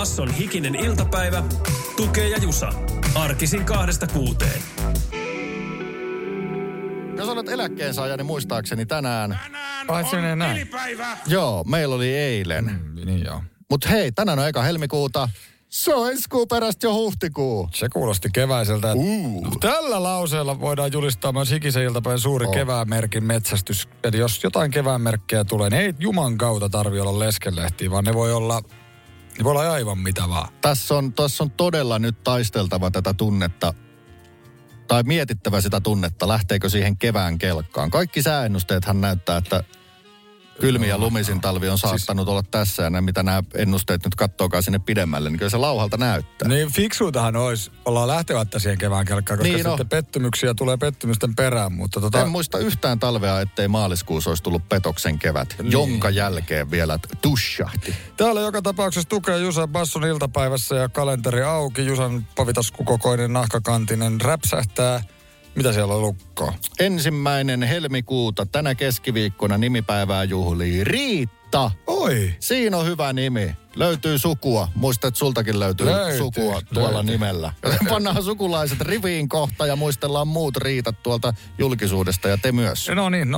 Basson hikinen iltapäivä. Tukee ja Jusa. Arkisin kahdesta kuuteen. Jos olet eläkkeensaaja, niin muistaakseni tänään... Tänään Ai, on näin. tilipäivä. Joo, meillä oli eilen. Mm, niin joo. Mutta hei, tänään on eka helmikuuta. Se on ensi kuun perästä jo huhtikuu. Se kuulosti keväiseltä. Uh. No, tällä lauseella voidaan julistaa myös hikisen iltapäivän suuri Oh. oh. keväämerkin metsästys. Eli jos jotain keväämerkkejä tulee, niin ei juman kautta tarvi olla leskelehtiä, vaan ne voi olla, ne voi olla aivan mitä vaan. Tässä on, tässä on todella nyt taisteltava tätä tunnetta, tai mietittävä sitä tunnetta, lähteekö siihen kevään kelkkaan. Kaikki sääennusteethan näyttää, että kylmin ja lumisin talvi on saattanut olla tässä, ja nämä, mitä nämä ennusteet nyt kattookaan sinne pidemmälle, niin kyllä se lauhalta näyttää. Niin fiksuutahan olisi olla lähtevättä siihen kevään kelkkaan, koska Niin sitten pettymyksiä tulee pettymysten perään. Mutta tota, En muista yhtään talvea, ettei maaliskuussa olisi tullut petoksen kevät, niin. jonka jälkeen vielä tushahti. Täällä joka tapauksessa tukee Jusa Basson iltapäivässä ja kalenteri auki. Jusan pavitaskukokoinen nahkakantinen räpsähtää. Mitä siellä on lukkoa? Ensimmäinen helmikuuta tänä keskiviikkona nimipäivää juhlii Riitta. Oi! Siinä on hyvä nimi. Löytyy sukua. Muista, että sultakin löytyy, Löytyy, sukua tuolla löytyy. nimellä. Pannaan sukulaiset riviin kohta ja muistellaan muut riitat tuolta julkisuudesta ja te myös. No niin, 0447055844.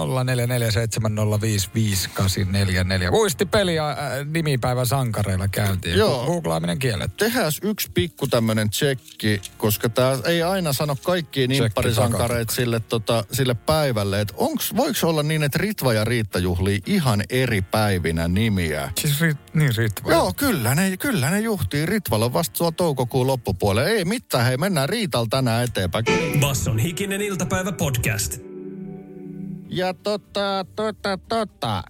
Muistipeli ja äh, nimipäivän sankareilla käyntiin. Joo. Googlaaminen kielletty. Tehäs yksi pikku tämmönen tsekki, koska tää ei aina sano kaikkia nimpparisankareet sille, tota, sille päivälle. Et onks, voiko olla niin, että Ritva ja Riitta juhlii ihan eri päivinä nimiä? Siis ri- niin riittävä. Joo, kyllä ne, kyllä ne juhtii. Ritvalla vasta toukokuun loppupuolelle. Ei mitään, hei, mennään Riital tänään eteenpäin. Basson hikinen iltapäivä podcast. Ja tota, tota, tota, äh,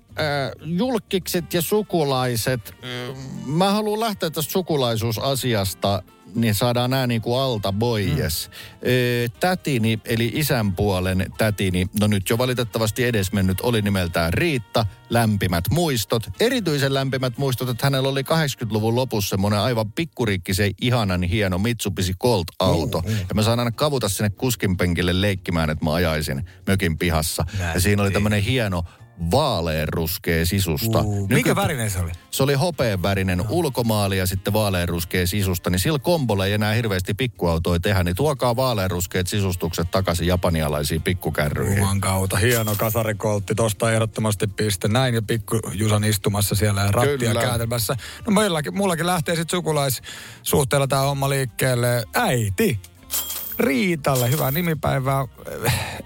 julkikset ja sukulaiset. Äh, mä haluan lähteä tästä sukulaisuusasiasta, niin saadaan nämä niinku alta boyes. Mm. Tätini, eli isän puolen tätini, no nyt jo valitettavasti edesmennyt, oli nimeltään Riitta. Lämpimät muistot. Erityisen lämpimät muistot, että hänellä oli 80-luvun lopussa semmoinen aivan pikkuriikkisen ihanan hieno Mitsubishi Colt-auto. Mm, mm. Ja mä saan aina kavuta sinne kuskinpenkille leikkimään, että mä ajaisin mökin pihassa. Ja siinä oli tämmöinen hieno vaaleanruskea sisusta. Uh, mikä värinen se oli? Se oli hopeen värinen ulkomaali ja sitten vaaleanruskea sisusta, niin sillä kombolla ei enää hirveästi pikkuautoja tehdä, niin tuokaa vaaleanruskeat sisustukset takaisin japanialaisiin pikkukärryihin. Juman kautta. Hieno kasarikoltti. Tosta ehdottomasti piste. Näin ja pikku Jusan istumassa siellä ja rattia Kyllä. kääntelmässä. No mullakin, mullakin lähtee sitten sukulaissuhteella tämä homma liikkeelle. Äiti. Riitalle, hyvää nimipäivää.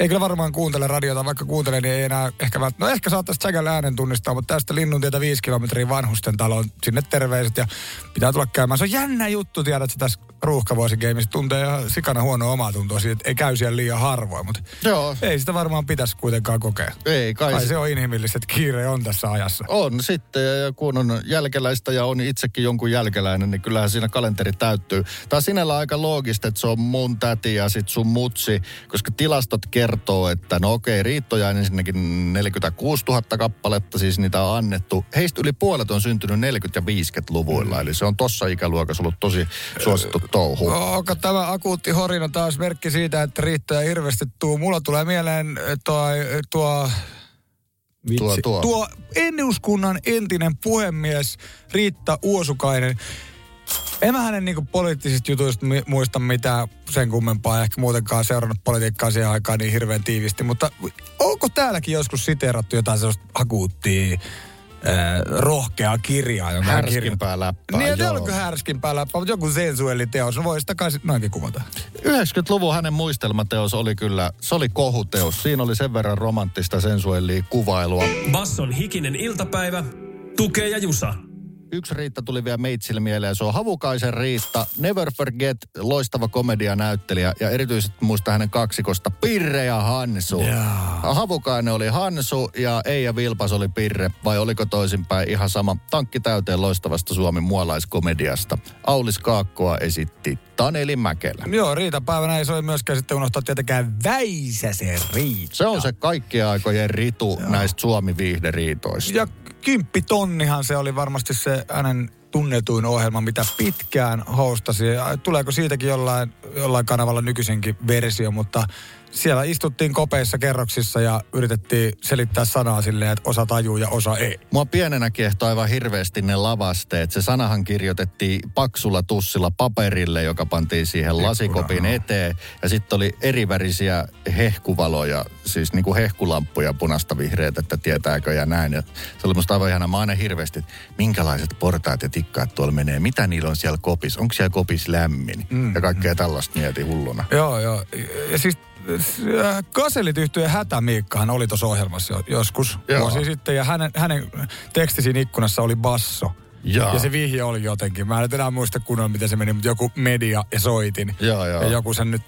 Ei kyllä varmaan kuuntele radiota, vaikka kuuntelee, niin ei enää ehkä vält... No ehkä saattaisi Tsägän äänen tunnistaa, mutta tästä Linnuntietä viisi kilometriä vanhusten taloon. Sinne terveiset ja pitää tulla käymään. Se on jännä juttu, tiedät, että tässä ruuhkavuosigeimissä tuntee ihan sikana huonoa omaa tuntoa siitä, että ei käy siellä liian harvoin, mutta Joo, ei sitä varmaan pitäisi kuitenkaan kokea. ei kai, Kai se se on inhimillistä, että kiire on tässä ajassa. on sitten, ja kun on jälkeläistä ja on itsekin jonkun jälkeläinen, niin kyllähän siinä kalenteri täyttyy. Tämä on sinällä aika loogista, että se on mun täti ja sit sun mutsi, koska tilastot kertoo, että no okei, Riittoja on ensinnäkin 46 000 kappaletta, siis niitä on annettu. Heistä yli puolet on syntynyt 40- ja 50-luvuilla, eli se on tossa ikäluokassa ollut tosi suosittu touhu. Onko tämä akuutti horina taas merkki siitä, että riittää hirveästi tuu? Mulla tulee mieleen tuo, tuo Vitsi. Tuo, tuo. Tuo ennuskunnan entinen puhemies Riitta Uosukainen. En mä hänen niinku poliittisista jutuista muista mitään sen kummempaa, ehkä muutenkaan seurannut politiikkaa siihen aikaan niin hirveän tiivisti, mutta onko täälläkin joskus siteerattu jotain sellaista akuuttia, äh, rohkeaa kirjaa, jonka? Härskimpää läppää, Niin, että joo. onko härskimpää läppää, mutta joku sensuelliteos, no voi sitä kai noinkin kuvata. 90-luvun hänen muistelmateos oli kyllä, se oli kohuteos. Siinä oli sen verran romanttista sensuellia kuvailua. Basson hikinen iltapäivä. Tukee ja Jusa. Yksi Riitta tuli vielä meitsille mieleen. Se on Havukaisen Riitta, Never Forget, loistava komedianäyttelijä ja erityisesti muista hänen kaksikosta Pirre ja Hansu. Jaa. Havukainen oli Hansu ja Eija Vilpas oli Pirre, vai oliko toisinpäin ihan sama tankki täyteen loistavasta Suomen mualaiskomediasta. Aulis Kaakkoa esitti Taneli Mäkelä. Joo, Riitapäivänä ei sovi myöskään sitten unohtaa tietenkään Väisäsen Riita. Se on se kaikkien aikojen ritu näistä Suomi-viihderiitoista. Ja kymppitonnihan se oli varmasti se hänen tunnetuin ohjelma, mitä pitkään hostasi. Tuleeko siitäkin jollain, jollain kanavalla nykyisenkin versio, mutta siellä istuttiin kopeissa kerroksissa ja yritettiin selittää sanaa silleen, että osa tajuu ja osa ei. Mua pienenä kiehtoi aivan hirveästi ne lavasteet. Se sanahan kirjoitettiin paksulla tussilla paperille, joka pantiin siihen lasikopin eteen. Ja sitten oli erivärisiä hehkuvaloja, siis niinku hehkulamppuja punaista vihreät, että tietääkö ja näin. Ja se oli musta aivan ihana. Mä aina hirveästi, minkälaiset portaat ja tikkaat tuolla menee, mitä niillä on siellä kopis, onko siellä kopis lämmin? Mm. Ja kaikkea tällaista mietin hulluna. Joo, joo. Ja siis Kaselit yhtyeen Hätämiikkahan oli tuossa ohjelmassa jo, joskus Joo. vuosi sitten. Ja hänen, hänen tekstisin ikkunassa oli basso. Jaa. Ja se vihje oli jotenkin. Mä en enää muista kunnolla, miten se meni, mutta joku media ja soitin. Joo, joo. Ja joku sen nyt,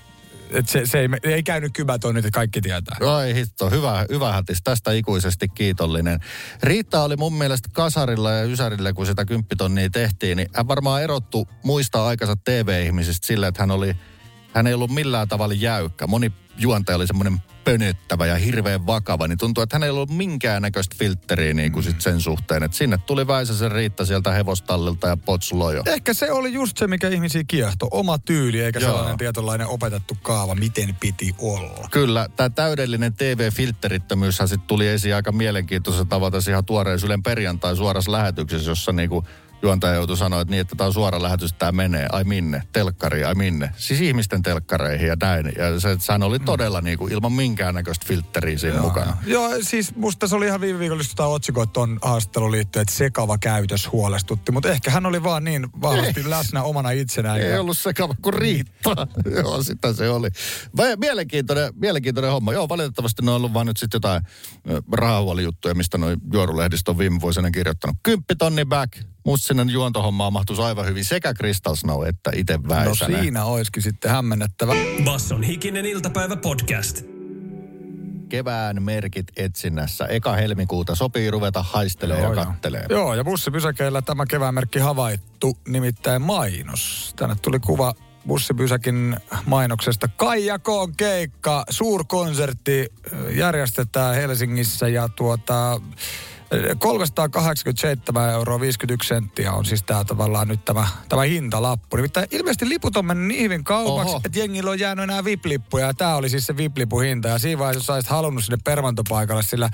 että se, se ei, ei käynyt kybät on nyt, että kaikki tietää. Ai hitto, hyvä, hyvä hätis. Tästä ikuisesti kiitollinen. Riitta oli mun mielestä kasarilla ja ysärillä, kun sitä kymppitonnia tehtiin, niin hän varmaan erottu muista aikansa TV-ihmisistä sillä, että hän oli, hän ei ollut millään tavalla jäykkä. Moni juontaja oli semmoinen pönöttävä ja hirveän vakava, niin tuntuu, että hän ei ollut minkäännäköistä filtteriä niin kuin sit sen suhteen. Että sinne tuli Väisäsen Riitta sieltä hevostallilta ja potsulojo. Ehkä se oli just se, mikä ihmisiä kiehtoi. Oma tyyli, eikä Joo. sellainen tietynlainen opetettu kaava, miten piti olla. Kyllä, tämä täydellinen TV-filterittömyyshän sitten tuli esiin aika mielenkiintoisella tavalla tässä ihan tuoreen Ylen perjantai suorassa lähetyksessä, jossa niinku juontaja joutui sanoa, että niin, että tämä on suora lähetys, tämä menee. Ai minne? Telkkari, ai minne? Siis ihmisten telkkareihin ja näin. Ja se, sehän oli todella niinku ilman minkäännäköistä filtteriä siinä mukana. Joo, siis musta se oli ihan viime viikolla just jotain otsikoita tuon haastatteluun liittyen, että sekava käytös huolestutti. Mutta ehkä hän oli vaan niin vahvasti Ei. läsnä omana itsenään. Ei ja- ollut sekava kuin riittää. Joo, sitä se oli. Mielenkiintoinen, mielenkiintoinen homma. Joo, valitettavasti ne on ollut vaan nyt sitten jotain rahahuolijuttuja, mistä noin juorulehdistö on viime vuosina kirjoittanut. Kymppi tonni back. Musta sinne juontohommaan mahtuisi aivan hyvin sekä Crystal Snow että itse No Väisänen. siinä olisikin sitten hämmennettävä. Basson hikinen iltapäivä podcast. Kevään merkit etsinnässä. Eka helmikuuta sopii ruveta haistelemaan ja kattelee. Joo, ja bussipysäkeillä tämä keväänmerkki havaittu, nimittäin mainos. Tänne tuli kuva bussipysäkin mainoksesta. Kaijakoon keikka, suurkonsertti järjestetään Helsingissä ja tuota... äh, 387 euroa 51 senttiä on siis tää tavallaan nyt tämä, tämä hintalappu. Nimittäin ilmeisesti liput on mennyt niin hyvin kaupaksi, Oho. että jengillä on jäänyt enää VIP-lippuja. Ja tää oli siis se VIP-lipuhinta. Ja siinä vaiheessa, jos olisit halunnut sinne permantopaikalle sillä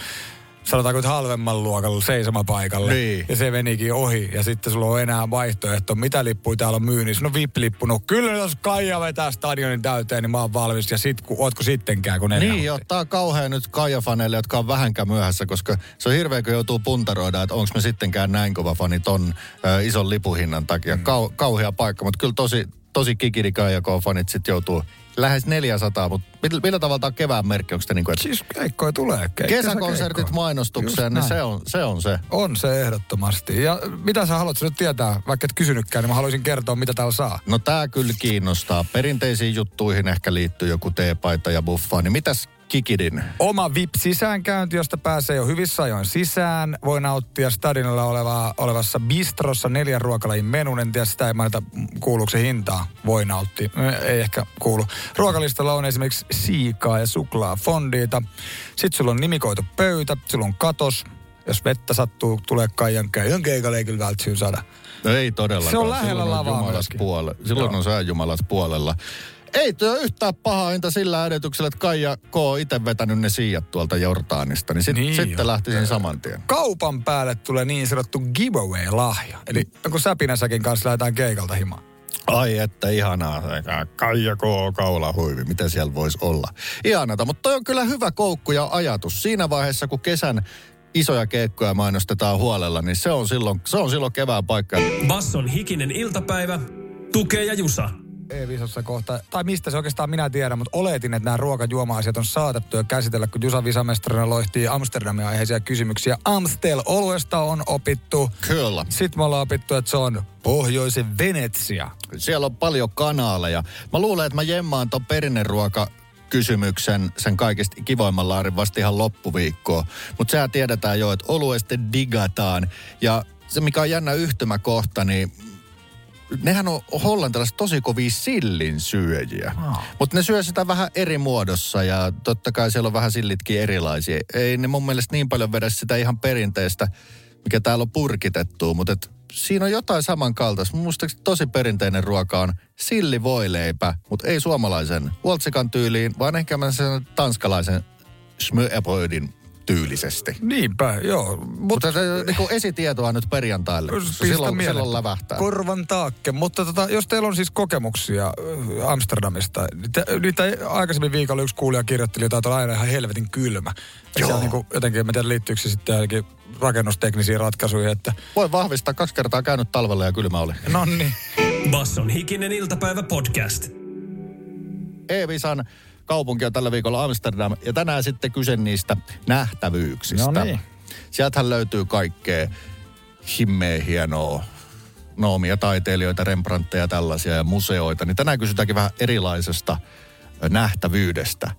sanotaanko nyt halvemman luokalla seisomapaikalle. Niin. Ja se menikin ohi. Ja sitten sulla on enää vaihtoehto, mitä lippuja täällä on myynnissä. No VIP-lippu. No kyllä jos Kaija vetää stadionin täyteen, niin mä oon valmis. Ja sit, ku, ootko sittenkään, kun Niin, tää on kauhean nyt Kaija-faneille, jotka on vähänkään myöhässä, koska se on hirveä, kun joutuu puntaroida, että onko me sittenkään näin kova fani ton ö, ison lipuhinnan takia. Mm. Kau, kauhea paikka, mutta kyllä tosi, tosi kikiri Kaija-fanit sitten joutuu lähes 400, mutta millä, millä tavalla tämä on kevään merkki? Onko niin kuin, että Siis keikkoja tulee. Keikkoja, kesäkonsertit keikkoja. mainostukseen, niin se on, se on se. On se ehdottomasti. Ja mitä sä haluat nyt tietää, vaikka et kysynytkään, niin mä haluaisin kertoa, mitä täällä saa. No tää kyllä kiinnostaa. Perinteisiin juttuihin ehkä liittyy joku teepaita ja buffaa. Niin mitäs Kikidin? Oma VIP-sisäänkäynti, josta pääsee jo hyvissä ajoin sisään. Voi nauttia stadionilla oleva, olevassa bistrossa neljän ruokalajin menun. En tiedä, sitä ei mainita, kuuluuko se hintaa. Voi nauttia. Ei ehkä kuulu. Ruokalistalla on esimerkiksi siikaa ja suklaa fondiita. Sitten sulla on nimikoitu pöytä, sulla on katos. Jos vettä sattuu, tulee kaijan keijan keikalle, ei kyllä välttämättä saada. No ei todellakaan. Se on lähellä Silloin lavaa jumalas. Silloin Joo. on sää jumalas puolella. Ei tuo yhtään paha hinta sillä edetyksellä, että Kaija K. on itse vetänyt ne siijat tuolta Jordaanista. Niin, sit, Niin sitten jo. lähtisin saman tien. Kaupan päälle tulee niin sanottu giveaway-lahja. Eli kun säpinäsäkin kanssa lähdetään keikalta himaan. Ai että ihanaa. Kaija K. kaulahuivi. Miten siellä voisi olla? Ihanata, mutta toi on kyllä hyvä koukku ja ajatus. Siinä vaiheessa, kun kesän isoja keikkoja mainostetaan huolella, niin se on silloin, se on silloin kevään paikka. Basson hikinen iltapäivä. Tukee ja Jusa. E-visossa kohta, tai mistä se oikeastaan minä tiedän, mutta oletin, että nämä ruokajuoma-asiat on saatettu jo käsitellä, kun Jusa Visamestarina loihtii Amsterdamin aiheisia kysymyksiä. Amstel oluesta on opittu. Kyllä. Sitten me ollaan opittu, että se on pohjoisen Venetsia. Siellä on paljon kanaaleja. Mä luulen, että mä jemmaan ton perinneruoka kysymyksen sen kaikista kivoimman laarin vasta ihan loppuviikkoa. Mutta sehän tiedetään jo, että oluesti digataan. Ja se, mikä on jännä yhtymäkohta, niin nehän on hollantilaiset tosi kovia sillin syöjiä. Oh. Mutta ne syö sitä vähän eri muodossa ja totta kai siellä on vähän sillitkin erilaisia. Ei ne mun mielestä niin paljon vedä sitä ihan perinteistä, mikä täällä on purkitettu, mutta et siinä on jotain samankaltaista. Muistaakseni tosi perinteinen ruoka on sillivoileipä, mutta ei suomalaisen Waltsikan tyyliin, vaan ehkä sen tanskalaisen smörbrödin tyylisesti. Niinpä, joo. Mutta se niin esitietoa nyt perjantaille. Silloin, silloin lävähtää. Korvan taakke. Mutta tota, jos teillä on siis kokemuksia äh, Amsterdamista, te, niitä aikaisemmin viikolla yksi kuulija kirjoitteli jotain, että aina ihan helvetin kylmä. Joo. Niin kuin, jotenkin, en tiedä liittyykö se sitten jotenkin rakennusteknisiin ratkaisuihin. Että... Voi vahvistaa, kaksi kertaa käynyt talvella ja kylmä oli. No niin. Basson hikinen iltapäivä podcast. E-Visan kaupunki on tällä viikolla Amsterdam. Ja tänään sitten kyse niistä nähtävyyksistä. No niin. Sieltähän löytyy kaikkea himmeä hienoa noomia taiteilijoita, Rembrandtteja tällaisia ja museoita. Niin tänään kysytäänkin vähän erilaisesta nähtävyydestä.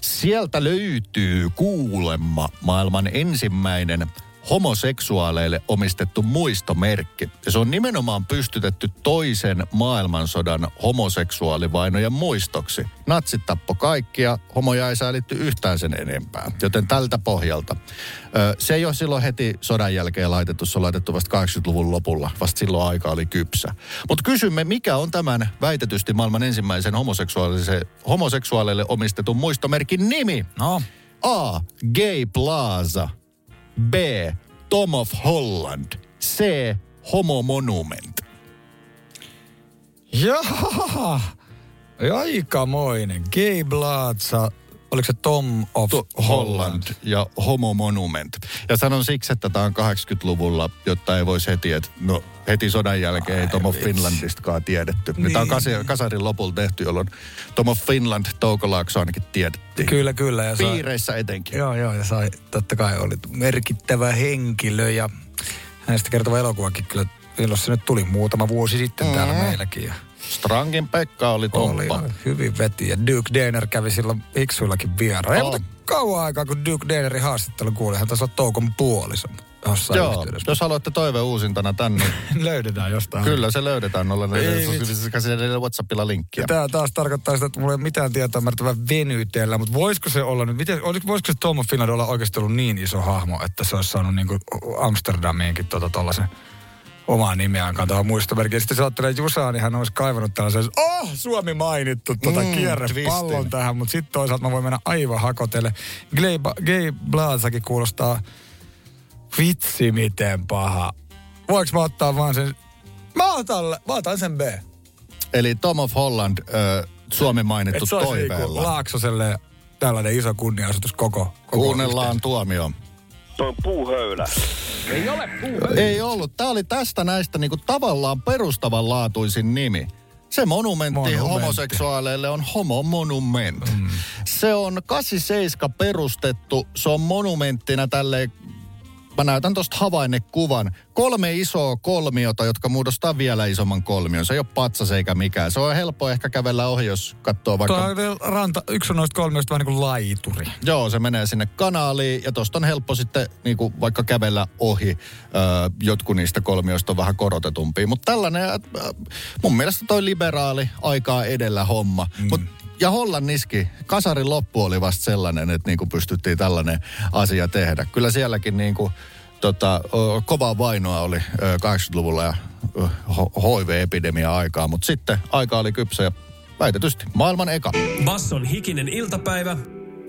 Sieltä löytyy kuulemma maailman ensimmäinen homoseksuaaleille omistettu muistomerkki. Ja se on nimenomaan pystytetty toisen maailmansodan homoseksuaalivainojen muistoksi. Natsit tappo kaikkia, homoja ei säälitty yhtään sen enempää. Joten tältä pohjalta. Se ei ole silloin heti sodan jälkeen laitettu, se on laitettu vasta 80-luvun lopulla. Vasta silloin aika oli kypsä. Mutta kysymme, mikä on tämän väitetysti maailman ensimmäisen homoseksuaalille omistetun muistomerkin nimi? No. A. Gay Plaza. B. Tom of Holland. C. Homo Monument. Jaha, aikamoinen. Gay Blatsa, oliko se Tom of to- Holland? Holland ja Homo Monument. Ja sanon siksi, että tämä on 80-luvulla, jotta ei voisi heti, että no heti sodan jälkeen ei Tom of Finlandistakaan tiedetty. Niin. Tämä on kas- kasarin lopulla tehty, jolloin Tom of Finland Toukolaakso ainakin tiedettiin. Kyllä, kyllä. Ja Piireissä sai, etenkin. Joo, joo, ja sai, totta kai oli merkittävä henkilö ja hänestä kertova elokuvakin kyllä, milloin se nyt tuli muutama vuosi sitten mm. täällä meilläkin. Ja Strangin Pekka oli toppa. Oli, hyvin veti. Ja Duke Denner kävi silloin Iksuillakin vieraan. Oh. Ei mutta kauan aikaa, kun Duke Dennerin haastattelu kuuli. Hän taisi olla Toukon puoliso jossain Joo, yhteydessä. jos haluatte toive uusintana tänne. Niin löydetään jostain. Kyllä se löydetään. Olla WhatsAppilla linkkiä. Tämä taas tarkoittaa sitä, että mulla ei ole mitään tietoa määrittävää venytellä, mutta voisiko se olla nyt, miten, voisiko se Tom Finland olla oikeasti ollut niin iso hahmo, että se olisi saanut niin Amsterdamiinkin tuota tollasen omaa nimeään kantava muistomerkki. Sitten se ajattelee, että Jusa, niin hän olisi kaivannut tällaisen, oh, Suomi mainittu, tuota mm, kierrepallon tähän, mutta sitten toisaalta mä voin mennä aivan hakotelle. Gay, Blazakin kuulostaa Vitsi miten paha. Voinko mä ottaa vaan sen... Mä otan, mä otan sen B. Eli Tom of Holland, äh, Suomi mainittu Et toiveella. Laaksoselle tällainen iso kunnianosoitus koko, koko Kuunnellaan yhteen. tuomio. Toi on puuhöylä. Ei ole puuhöylä. Ei ollut. Tämä oli tästä näistä niinku tavallaan perustavanlaatuisin nimi. Se monumentti, monumentti homoseksuaaleille on homo monument. Mm. Se on 87 perustettu. Se on monumenttina tälle mä näytän tuosta havainnekuvan. Kolme isoa kolmiota, jotka muodostaa vielä isomman kolmion. Se ei ole patsas eikä mikään. Se on helppo ehkä kävellä ohi, jos katsoo vaikka... Tuo ranta, yksi on noista kolmioista vähän niin kuin laituri. Joo, se menee sinne kanaaliin ja tuosta on helppo sitten niin kuin vaikka kävellä ohi. Öö, jotkut niistä kolmioista on vähän korotetumpia. Mutta tällainen, äh, mun mielestä toi liberaali aikaa edellä homma. Mm. Mutta ja Hollanniski, kasarin loppu oli vasta sellainen, että niin kuin pystyttiin tällainen asia tehdä. Kyllä sielläkin niin kuin, tota, kovaa vainoa oli 80-luvulla ja HIV-epidemia aikaa, mutta sitten aika oli kypsä ja väitetysti maailman eka. Basson hikinen iltapäivä,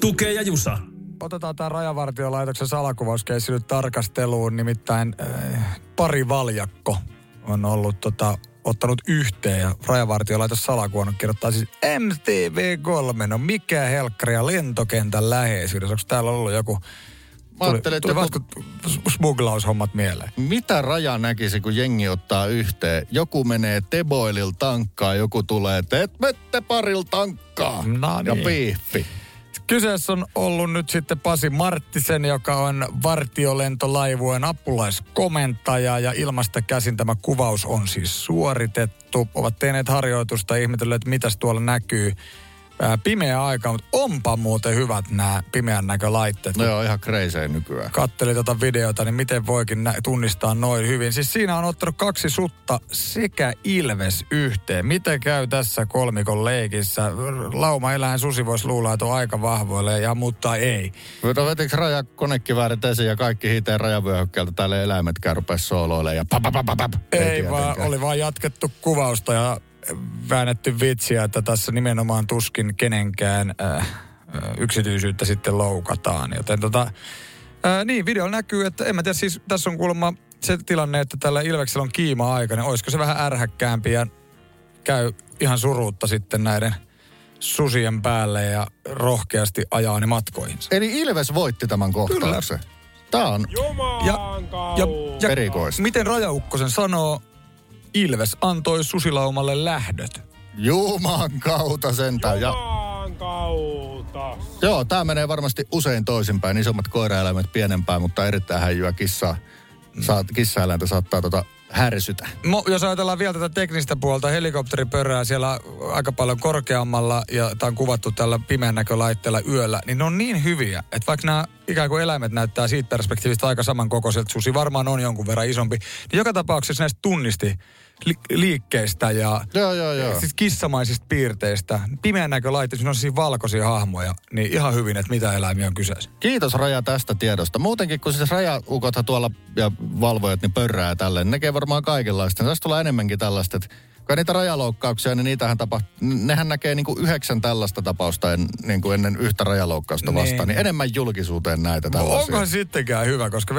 tukee ja jusa. Otetaan tämä Rajavartiolaitoksen salakuvauskeissi nyt tarkasteluun, nimittäin äh, pari valjakko on ollut tota, ottanut yhteen ja rajavartiolaitos salakuonnut kirjoittaa siis MTV3, no mikä helkkari ja lentokentän läheisyydessä. Onko täällä ollut joku Tuli, ajattelin, että tuli joku, smuglaushommat mieleen. mitä raja näkisi, kun jengi ottaa yhteen? Joku menee Teboilil tankkaa, joku tulee, että et mette paril tankkaa. No Ja niin. Kyseessä on ollut nyt sitten Pasi Marttisen, joka on vartiolentolaivueen apulaiskomentaja ja ilmasta käsin tämä kuvaus on siis suoritettu. Ovat tehneet harjoitusta ja ihmetelleet, että mitäs tuolla näkyy. Ää, Pimeä aika, mutta onpa muuten hyvät nämä pimeän näkölaitteet. No joo, ihan crazy nykyään. Kattelin tuota videota, niin miten voikin nä- tunnistaa noin hyvin. Siis siinä on ottanut kaksi sutta sekä ilves yhteen. Miten käy tässä kolmikon leikissä? Lauma eläin susi voisi luulla, että on aika vahvoille ja mutta ei. Mutta vetikö raja konekiväärit esiin ja kaikki hiteen rajavyöhykkeeltä täällä eläimetkään rupes sooloilemaan ja papapapapap. Ei, vaan, tietenkään. oli vaan jatkettu kuvausta ja väännetty vitsiä, että tässä nimenomaan tuskin kenenkään äh, äh, yksityisyyttä sitten loukataan. Joten tota, äh, niin, videolla näkyy, että en mä tiedä, siis tässä on kuulemma se tilanne, että tällä Ilveksellä on kiima-aika, niin olisiko se vähän ärhäkkäämpi ja käy ihan suruutta sitten näiden susien päälle ja rohkeasti ajaa ne matkoihinsa. Eli Ilves voitti tämän kohtauksen. Tää on Ja, ja, ja erikoista. miten Rajaukkosen sanoo, Ilves antoi susilaumalle lähdöt. Juman kautta sentään. Ja, kautta. joo, tää menee varmasti usein toisinpäin. Isommat koiraeläimet pienempään, mutta erittäin häijyä kissaa. Saat, kissaeläintä saattaa tota härsytä. Mo, jos ajatellaan vielä tätä teknistä puolta, helikopteri pörää siellä aika paljon korkeammalla ja tämä on kuvattu tällä pimeän näkölaitteella yöllä, niin ne on niin hyviä, että vaikka nämä ikään kuin eläimet näyttää siitä perspektiivistä aika samankokoiselta, susi varmaan on jonkun verran isompi, niin joka tapauksessa näistä tunnisti li- liikkeistä ja Joo, joo, joo. siis kissamaisista piirteistä. Pimeän näkölaitteissa siinä on siis valkoisia hahmoja, niin ihan hyvin, että mitä eläimiä on kyseessä. Kiitos Raja tästä tiedosta. Muutenkin, kun siis rajaukothan tuolla ja valvojat niin pörrää tälleen, ne tekee varmaan kaikenlaista. Tässä tulee enemmänkin tällaista, että kun niitä rajaloukkauksia, niin niitähän tapahtuu, nehän näkee niin kuin yhdeksän tällaista tapausta en, niin kuin ennen yhtä rajaloukkausta Niin. vastaan, niin enemmän julkisuuteen näitä tällaisia. Onko sittenkään hyvä, koska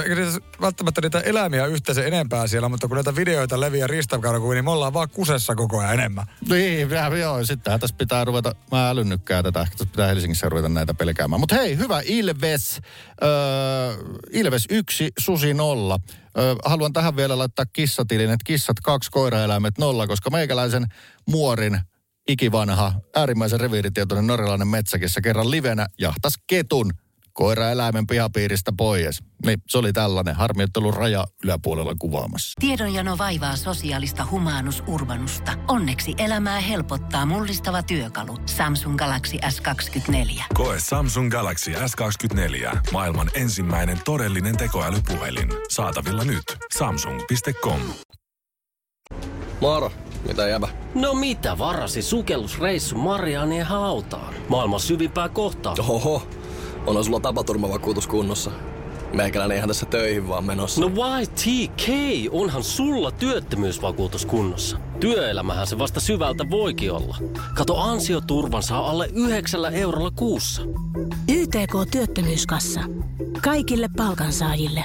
välttämättä niitä eläimiä yhteensä enempää siellä, mutta kun näitä videoita leviää ristakarkuun, niin me ollaan vaan kusessa koko ajan enemmän. Niin, ja, joo, sittenhän tässä pitää ruveta, mä älynnykkää tätä, ehkä tässä pitää Helsingissä ruveta näitä pelkäämään. Mutta hei, hyvä, Ilves, öö, Ilves 1, Susi 0. Haluan tähän vielä laittaa kissatilin, että kissat 2, koiraeläimet 0, koska meikäläisen muorin ikivanha, äärimmäisen reviiritietoinen norjalainen metsäkissä kerran livenä jahtas ketun koiraeläimen pihapiiristä pois. Niin, se oli tällainen. Harmi, että ollut raja yläpuolella kuvaamassa. Tiedonjano vaivaa sosiaalista humanus urbanusta. Onneksi elämää helpottaa mullistava työkalu. Samsung Galaxy S24. Koe Samsung Galaxy S24. Maailman ensimmäinen todellinen tekoälypuhelin. Saatavilla nyt. Samsung.com. Moro, mitä jäbä? No mitä varasi sukellusreissu Marianien hautaan? Maailman syvimpää kohtaa. Oho, onhan sulla tapaturmavakuutus kunnossa. Meikäläinen ihan tässä töihin vaan menossa. No YTK, onhan sulla työttömyysvakuutus kunnossa. Työelämähän se vasta syvältä voikin olla. Kato ansioturvan saa alle 9 eurolla kuussa. YTK Työttömyyskassa. Kaikille palkansaajille.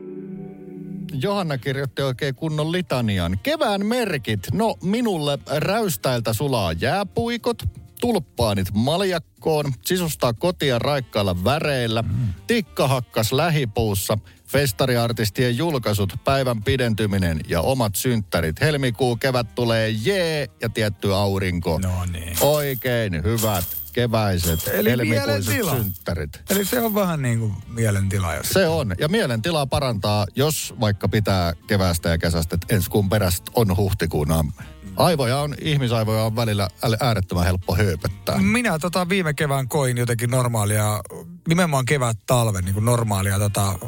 Johanna kirjoitti oikein kunnon litanian. Kevään merkit. No, minulle räystäiltä sulaa jääpuikot, tulppaanit maljakkoon, sisustaa kotia raikkailla väreillä, tikka hakkas lähipuussa, festariartistien julkaisut, päivän pidentyminen ja omat synttärit. Helmikuu, kevät tulee jee ja tietty aurinko. No niin. Oikein hyvät keväiset Eli helmikuiset synttärit. Eli se on vähän niin kuin mielentila. Jos Se on. Ja mielentilaa parantaa, jos vaikka pitää keväästä ja kesästä, että ensi kuun perästä on huhtikuun amme. Aivoja on, ihmisaivoja on välillä äl- äärettömän helppo hööpöttää. Minä tota viime kevään koin jotenkin normaalia, nimenomaan kevät talven niin kuin normaalia tota,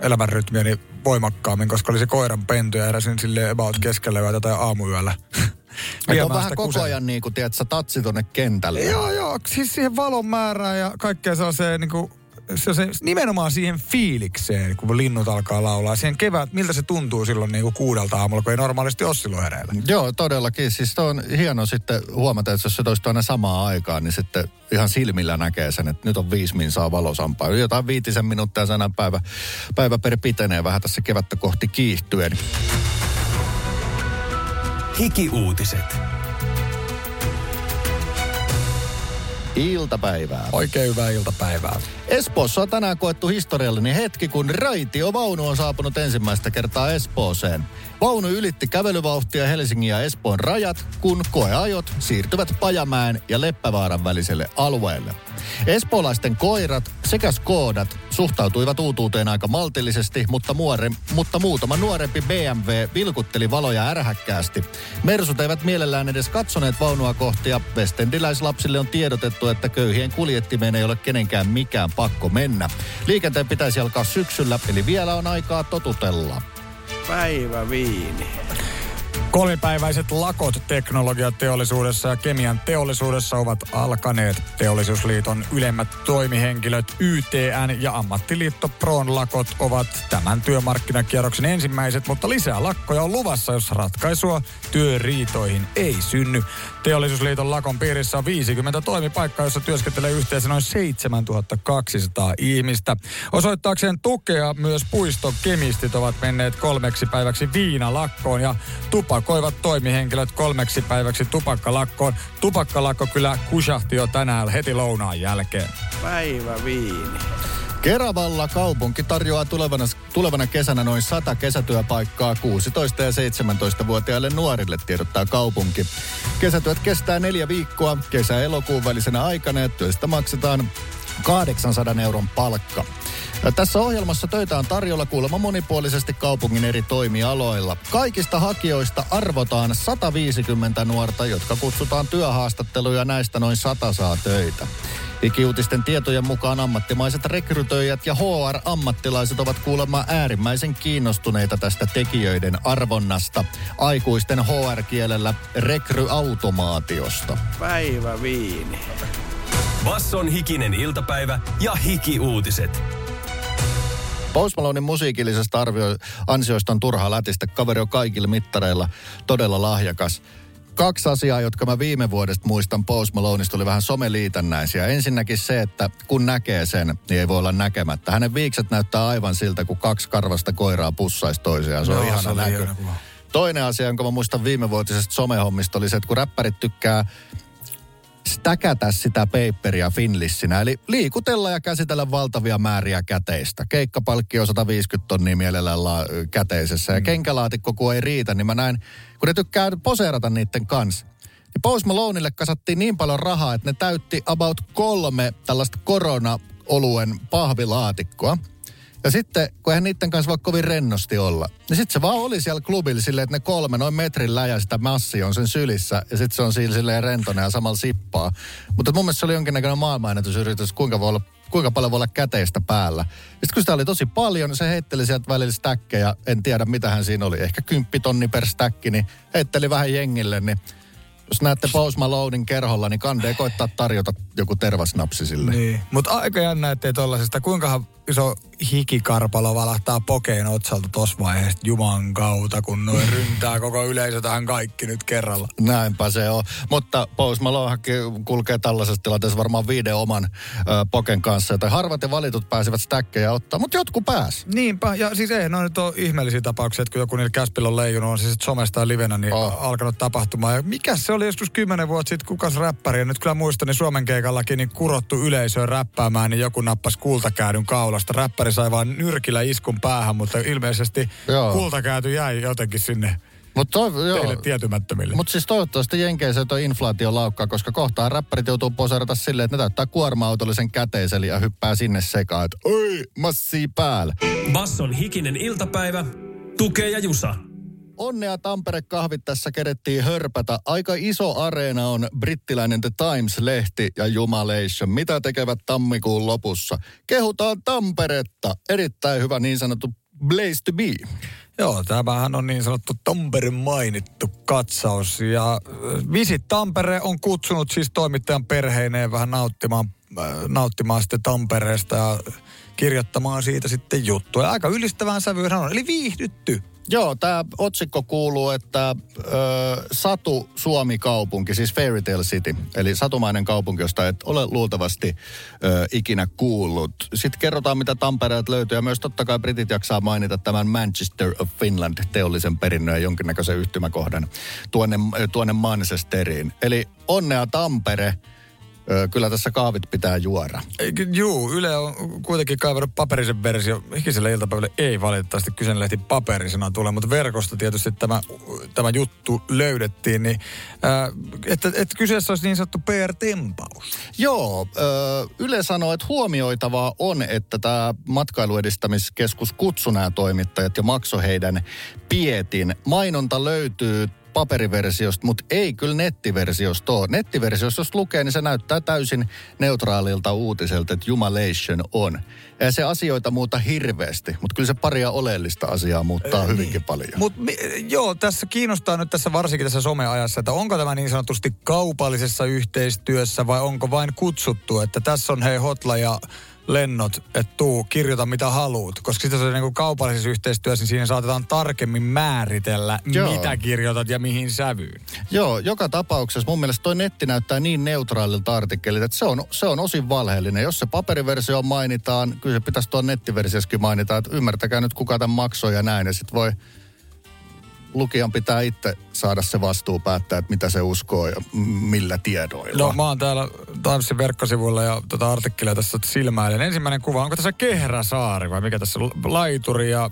elämänrytmiä niin voimakkaammin, koska oli se koiran pentu ja heräsin sille about keskellä yötä tai aamuyöllä. Et on vähän koko kuseen. ajan niin kuin, tiedät, sä tatsi tonne kentälle. Joo, joo. Siis siihen valon määrään ja kaikkea sellaiseen niin kuin, se, se, nimenomaan siihen fiilikseen, kun linnut alkaa laulaa. Siihen kevät, miltä se tuntuu silloin niin kuin kuudelta aamulla, kun ei normaalisti ole silloin hereillä. Joo, todellakin. Siis on hieno sitten huomata, että jos se toistuu aina samaan aikaan, niin sitten ihan silmillä näkee sen, että nyt on viisi minsaa valosampaa. Jotain viitisen minuuttia sana päivä, päivä per pitenee vähän tässä kevättä kohti kiihtyen. Hiki-uutiset. Iltapäivää. Oikein hyvää iltapäivää. Espoossa on tänään koettu historiallinen hetki, kun raitiovaunu on saapunut ensimmäistä kertaa Espooseen. Vaunu ylitti kävelyvauhtia Helsingin ja Espoon rajat, kun koeajot siirtyvät Pajamäen ja Leppävaaran väliselle alueelle. Espoolaisten koirat sekä skoodat suhtautuivat uutuuteen aika maltillisesti, mutta, muore, mutta muutama nuorempi BMW vilkutteli valoja ärhäkkäästi. Mersut eivät mielellään edes katsoneet vaunua kohti ja westendiläislapsille on tiedotettu, että köyhien kuljettimeen ei ole kenenkään mikään pakko mennä. Liikenteen pitäisi alkaa syksyllä, eli vielä on aikaa totutella. Päivä viini. Kolmipäiväiset lakot teknologiateollisuudessa ja kemian teollisuudessa ovat alkaneet. Teollisuusliiton ylemmät toimihenkilöt YTN ja ammattiliitto Pron lakot ovat tämän työmarkkinakierroksen ensimmäiset, mutta lisää lakkoja on luvassa, jos ratkaisua työriitoihin ei synny. Teollisuusliiton lakon piirissä on 50 toimipaikkaa, jossa työskentelee yhteensä noin 7200 ihmistä. Osoittaakseen tukea myös puiston kemistit ovat menneet kolmeksi päiväksi viinalakkoon ja tupakoivat toimihenkilöt kolmeksi päiväksi tupakkalakkoon. Tupakkalakko kyllä kusahti jo tänään heti lounaan jälkeen. Päivä viini. Keravalla kaupunki tarjoaa tulevana, tulevana kesänä noin 100 kesätyöpaikkaa 16- ja 17-vuotiaille nuorille, tiedottaa kaupunki. Kesätyöt kestää neljä viikkoa kesä-elokuun välisenä aikana ja työstä maksetaan 800 euron palkka. Tässä ohjelmassa töitä on tarjolla kuulemma monipuolisesti kaupungin eri toimialoilla. Kaikista hakijoista arvotaan 150 nuorta, jotka kutsutaan työhaastatteluun ja näistä noin 100 saa töitä. Ikiuutisten tietojen mukaan ammattimaiset rekrytoijat ja HR-ammattilaiset ovat kuulemma äärimmäisen kiinnostuneita tästä tekijöiden arvonnasta. Aikuisten HR-kielellä rekryautomaatiosta. Päivä viini. Basson hikinen iltapäivä ja hiki-uutiset. Post Malonein musiikillisesta arvio- ansioista on turha lätistä. Kaveri on kaikilla mittareilla todella lahjakas. Kaksi asiaa, jotka mä viime vuodesta muistan Post Maloneista, oli vähän someliitännäisiä. Ensinnäkin se, että kun näkee sen, niin ei voi olla näkemättä. Hänen viikset näyttää aivan siltä, kun kaksi karvasta koiraa pussaisi toisiaan. Se on Joo, ihana se näkö. hieno. Toinen asia, jonka mä muistan viimevuotisesta somehommista, oli se, että kun räppärit tykkää stäkätä sitä paperia Finlissinä, eli liikutella ja käsitellä valtavia määriä käteistä. Keikkapalkki on 150 tonnia mielellään la- käteisessä, ja kenkälaatikko kun ei riitä, niin mä näin, kun ne tykkää poseerata niiden kanssa. Niin Post Maloneille kasattiin niin paljon rahaa, että ne täytti about kolme tällaista korona-oluen pahvilaatikkoa. Ja sitten, kun eihän niiden kanssa voi kovin rennosti olla, niin sitten se vaan oli siellä klubilla silleen, että ne kolme, noin metrin läjä sitä massia on sen sylissä, ja sitten se on siinä silleen rentona ja samalla sippaa. Mutta mun mielestä se oli jonkinnäköinen maailmanennätysyritys, kuinka voi olla kuinka paljon voi olla käteistä päällä. Sitten kun sitä oli tosi paljon, se heitteli sieltä välillä stäkkejä. En tiedä, mitä hän siinä oli. Ehkä kymppitonni per stäkki, niin heitteli vähän jengille. Niin jos näette Post Malonein kerholla, niin kandee koittaa tarjota joku tervasnapsi sille. Niin. Mutta aika jännä, ettei tollasesta. Kuinkahan iso hikikarpalo valahtaa pokeen otsalta tossa vaiheessa Juman kautta, kun noin ryntää koko yleisö tähän kaikki nyt kerralla. Näinpä se on. Mutta Post Malonekin kulkee tällaisessa tilanteessa varmaan viiden oman ö, poken kanssa. Joten harvat ja valitut pääsevät stäkkejä ottaa, mutta jotkut pääs. Niinpä, ja siis ei, no nyt on ihmeellisiä tapauksia, että kun joku niillä käspillä on leijunut, on siis somesta ja livenä, niin oh. alkanut tapahtumaan. Ja mikä se oli joskus kymmenen vuotta sitten, kukas räppäri, ja nyt kyllä muistan, niin Suomen keikallakin niin kurottu yleisöön räppäämään, niin joku nappasi kultakäydyn kaulasta. Räppäri sai vaan nyrkillä iskun päähän, mutta ilmeisesti Joo. kultakäyty jäi jotenkin sinne Mut toi, teille joo. tietymättömille. Mutta siis toivottavasti Jenkeissä toi inflaatio laukkaa, koska kohtaa räppärit joutuu poserata silleen, että ne täyttää kuorma-autollisen käteiseli ja hyppää sinne sekaan, että oi, massii päällä. Basson hikinen iltapäivä. Tukee ja Jusa. Onnea Tampere kahvit tässä kerettiin hörpätä. Aika iso areena on brittiläinen The Times-lehti ja Jumalation. Mitä tekevät tammikuun lopussa? Kehutaan Tamperetta. Erittäin hyvä niin sanottu place to be. Joo, tämähän on niin sanottu Tampereen mainittu katsaus. Ja äh, Visit Tampere on kutsunut siis toimittajan perheineen vähän nauttimaan, äh, nauttimaan sitten Tampereesta ja kirjoittamaan siitä sitten juttuja. Aika ylistävään sävyyn on, eli viihdytty. Joo, tämä otsikko kuuluu, että ö, Satu Suomi-kaupunki, siis Fairy Tale City, eli satumainen kaupunki, josta et ole luultavasti ö, ikinä kuullut. Sitten kerrotaan, mitä Tampereet löytyy, ja myös totta kai britit jaksaa mainita tämän Manchester of Finland teollisen perinnön ja jonkinnäköisen yhtymäkohdan tuonne, tuonne Manchesteriin. Eli onnea Tampere, kyllä tässä kaavit pitää juoda. Juu, Yle on kuitenkin kaivannut paperisen versio. Ikiselle iltapäivälle ei valitettavasti kyseinen lehti paperisena tule, mutta verkosta tietysti tämä, tämä juttu löydettiin. Niin, että, että kyseessä olisi niin sanottu PR-tempaus. Joo, Yle sanoo, että huomioitavaa on, että tämä matkailuedistämiskeskus kutsui nämä toimittajat ja maksoi heidän pietin. Mainonta löytyy paperiversiosta, mutta ei kyllä nettiversiosta ole. Nettiversiosta, jos lukee, niin se näyttää täysin neutraalilta uutiselta, että Jumalation on. Ja se asioita muuta hirveästi, mutta kyllä se paria oleellista asiaa muuttaa hyvinkin paljon. Mutta joo, tässä kiinnostaa nyt tässä varsinkin tässä someajassa, että onko tämä niin sanotusti kaupallisessa yhteistyössä vai onko vain kutsuttu, että tässä on hei hotla ja lennot, että tuu, kirjoita mitä haluat. Koska sitten se on niin kuin kaupallisessa yhteistyössä, niin siinä saatetaan tarkemmin määritellä, Joo. mitä kirjoitat ja mihin sävyyn. Joo, joka tapauksessa mun mielestä toi netti näyttää niin neutraalilta artikkelilta, että se on, se on osin valheellinen. Jos se paperiversio mainitaan, kyllä se pitäisi tuon nettiversiossakin mainita, että ymmärtäkää nyt kuka tämän maksoi ja näin. Ja sitten voi lukijan pitää itse saada se vastuu päättää, että mitä se uskoo ja millä tiedoilla. No mä oon täällä Timesin verkkosivuilla ja tota artikkelia tässä silmäilen. Ensimmäinen kuva, onko tässä Kehräsaari vai mikä tässä laituri ja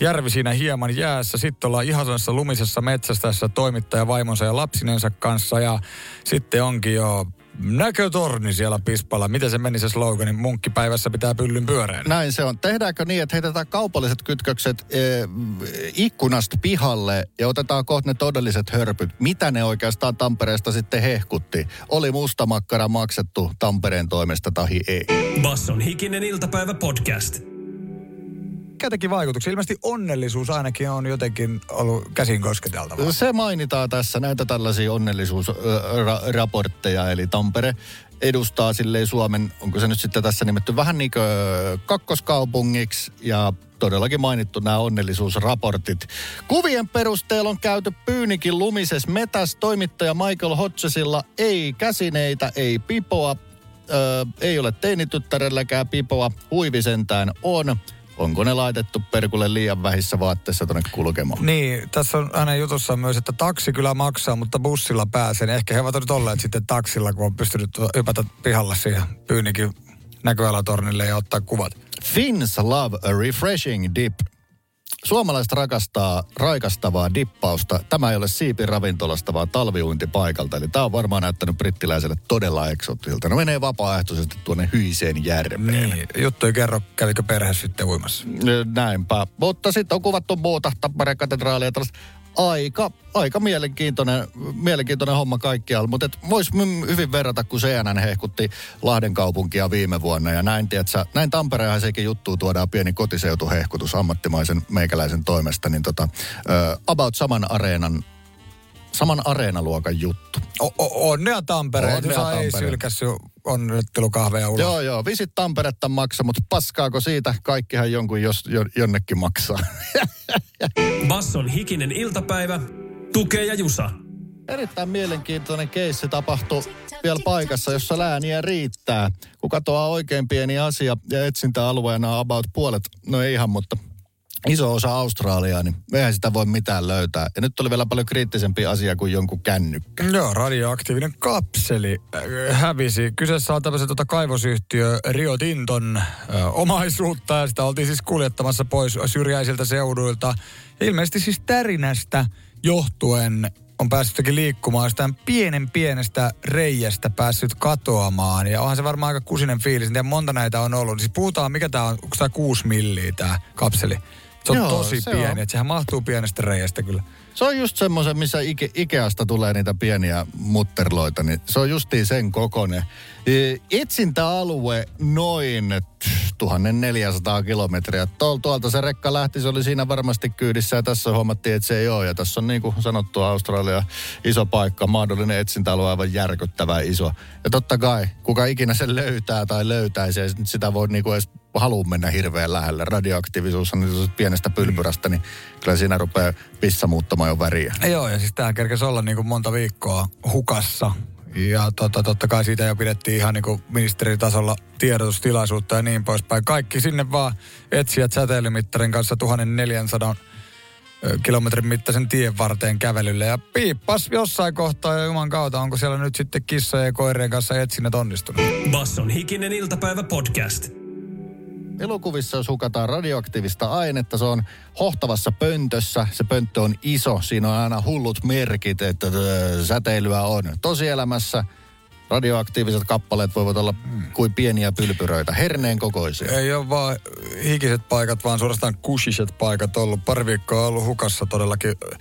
järvi siinä hieman jäässä. Sitten ollaan ihaisessa lumisessa metsässä tässä toimittaja vaimonsa ja lapsinensa kanssa ja sitten onkin jo näkötorni siellä pispalla. Miten se meni se slogani? Munkkipäivässä pitää pyllyn pyöreän. Näin se on. Tehdäänkö niin, että heitetään kaupalliset kytkökset e, ikkunasta pihalle ja otetaan kohta ne todelliset hörpyt. Mitä ne oikeastaan Tampereesta sitten hehkutti? Oli mustamakkara maksettu Tampereen toimesta tahi ei? Basson hikinen iltapäivä podcast. Mikä teki vaikutuksia? Ilmeisesti onnellisuus ainakin on jotenkin ollut käsin kosketeltavaa. Se mainitaan tässä näitä tällaisia onnellisuusraportteja, eli Tampere edustaa silleen Suomen, onko se nyt sitten tässä nimetty vähän niin kuin kakkoskaupungiksi ja todellakin mainittu nämä onnellisuusraportit. Kuvien perusteella on käyty Pyynikin lumises metäs toimittaja Michael Hodgesilla ei käsineitä, ei pipoa, ö, ei ole teinityttärelläkään pipoa, huivisentään on. Onko ne laitettu perkulle liian vähissä vaatteissa tuonne kulkemaan? Niin, tässä on hänen jutussaan myös, että taksi kyllä maksaa, mutta bussilla pääsen. Ehkä he ovat nyt olleet sitten taksilla, kun on pystynyt hypätä pihalle siihen pyynikin näköalatornille ja ottaa kuvat. Finns love a refreshing dip. Suomalaiset rakastaa raikastavaa dippausta. Tämä ei ole siipin ravintolasta, vaan talviuintipaikalta. Eli tämä on varmaan näyttänyt brittiläiselle todella eksotilta. Ne menee vapaaehtoisesti tuonne hyiseen järveen. Niin, juttu ei kerro, kävikö perhe sitten uimassa. Näinpä. Mutta sitten on kuvattu muuta Tampereen katedraalia. Tällaista aika, aika mielenkiintoinen, mielenkiintoinen homma kaikkialla. Mutta voisi hyvin verrata, kun CNN hehkutti Lahden kaupunkia viime vuonna. Ja näin, tiedätkö, näin Tampereen sekin juttu tuodaan pieni kotiseutuhehkutus ammattimaisen meikäläisen toimesta. Niin tota, about saman areenan saman areenaluokan juttu. O- o- onnea Tampere. Onnea Onnea ei Tampere. sylkässy onnittelukahveja ulos. Joo, joo. Visit Tamperetta maksa, mutta paskaako siitä? Kaikkihan jonkun jos, jo, jonnekin maksaa. Basson hikinen iltapäivä. Tukee ja Jusa. Erittäin mielenkiintoinen keissi tapahtui vielä paikassa, jossa lääniä riittää. Kun katoaa oikein pieni asia ja etsintäalueena on about puolet, no ei ihan, mutta iso osa Australiaa, niin eihän sitä voi mitään löytää. Ja nyt oli vielä paljon kriittisempi asia kuin jonkun kännykkä. Joo, radioaktiivinen kapseli äh, hävisi. Kyseessä on tämmöisen tota kaivosyhtiö Rio Tinton äh, omaisuutta ja sitä oltiin siis kuljettamassa pois syrjäisiltä seuduilta. Ilmeisesti siis tärinästä johtuen on päässytkin liikkumaan jostain pienen pienestä reiästä päässyt katoamaan. Ja onhan se varmaan aika kusinen fiilis. En tiedä, monta näitä on ollut. Siis puhutaan, mikä tämä on, onko tämä kuusi milliä tämä kapseli? Se on Joo, tosi se pieni, on. että sehän mahtuu pienestä reiästä kyllä. Se on just semmoisen, missä Ike, Ikeasta tulee niitä pieniä mutterloita, niin se on justiin sen kokonen. Etsintäalue noin 1400 kilometriä. Tuol, tuolta se rekka lähti, se oli siinä varmasti kyydissä ja tässä huomattiin, että se ei ole. Ja tässä on niin kuin sanottu Australia iso paikka, mahdollinen etsintäalue aivan järkyttävä iso. Ja totta kai, kuka ikinä sen löytää tai löytäisi, sitä voi niin kuin edes halua mennä hirveän lähelle. Radioaktiivisuus on niin pienestä pylpyrästä, niin kyllä siinä rupeaa pissa muuttamaan jo väriä. Joo, ja siis tämähän kerkesi olla niin kuin monta viikkoa hukassa. Ja tota, totta kai siitä jo pidettiin ihan niin kuin ministeritasolla tiedotustilaisuutta ja niin poispäin. Kaikki sinne vaan etsijät säteilymittarin kanssa 1400 ö, kilometrin mittaisen tien varteen kävelylle. Ja piippas jossain kohtaa ja juman kautta, onko siellä nyt sitten kissojen ja koirien kanssa etsinnät onnistunut. Basson hikinen iltapäivä podcast. Elokuvissa, jos hukataan radioaktiivista ainetta, se on hohtavassa pöntössä. Se pönttö on iso, siinä on aina hullut merkit, että ö, säteilyä on. Tosielämässä radioaktiiviset kappaleet voivat olla kuin pieniä pylpyröitä, herneen kokoisia. Ei ole vaan hikiset paikat, vaan suorastaan kushiset paikat ollut. Pari viikkoa ollut hukassa todellakin äh,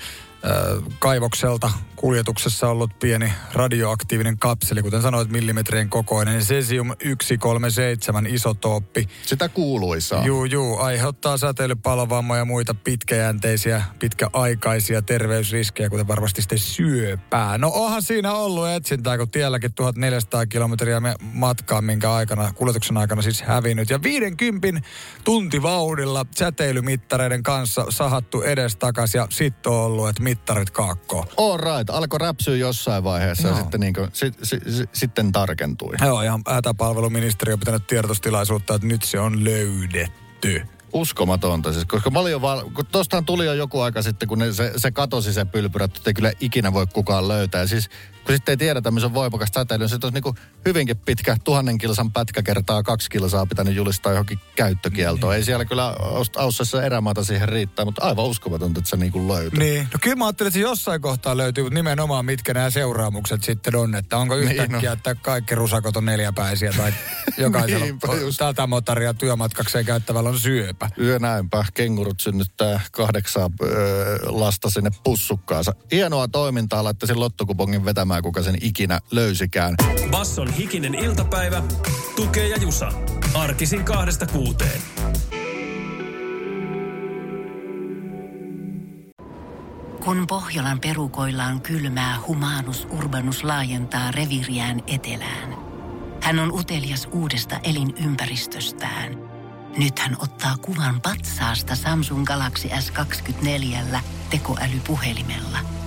kaivokselta kuljetuksessa ollut pieni radioaktiivinen kapseli, kuten sanoit, millimetrien kokoinen. Cesium 137 isotooppi. Sitä kuuluisaa. Juu, juu, aiheuttaa säteilypalovammoja ja muita pitkäjänteisiä, pitkäaikaisia terveysriskejä, kuten varmasti sitten syöpää. No onhan siinä ollut etsintää, kun tielläkin 1400 kilometriä me- matkaa, minkä aikana, kuljetuksen aikana siis hävinnyt. Ja 50 tuntivauhdilla säteilymittareiden kanssa sahattu edestakas ja sitten on ollut, että mittarit kaakkoon. All right, alkoi räpsyä jossain vaiheessa ja Joo. sitten, niin kuin, si, si, si, sitten tarkentui. Joo, ihan hätäpalveluministeri on pitänyt tiedotustilaisuutta, että nyt se on löydetty. Uskomatonta siis, koska mä olin jo val... kun tostahan tuli jo joku aika sitten, kun ne, se, se katosi se pylpyrä, että ei kyllä ikinä voi kukaan löytää. Ja siis kun sitten ei tiedetä, missä on voimakas säteily, niin se olisi niin hyvinkin pitkä tuhannen kilsan pätkä kertaa kaksi kilsaa pitänyt julistaa johonkin käyttökieltoon. Ei siellä kyllä Aussassa erämaata siihen riittää, mutta aivan uskomatonta, että se niin kuin löytyy. Niin, no kyllä mä ajattelin, että se jossain kohtaa löytyy, mutta nimenomaan mitkä nämä seuraamukset sitten on, että onko Niin, yhtäkkiä, no. että kaikki rusakot on neljäpäisiä tai jokaisella tätä motaria työmatkakseen käyttävällä on syöpä. Yö näinpä, kengurut synnyttää kahdeksaa öö, lasta sinne pussukkaansa. Hienoa toimintaa, laittaisin lottokupongin vetämään, kuka sen ikinä löysikään. Basson hikinen iltapäivä, tukee ja jusa. Arkisin kahdesta kuuteen. Kun Pohjolan perukoillaan kylmää, humanus urbanus laajentaa reviriään etelään. Hän on utelias uudesta elinympäristöstään. Nyt hän ottaa kuvan patsaasta Samsung Galaxy S24 tekoälypuhelimella.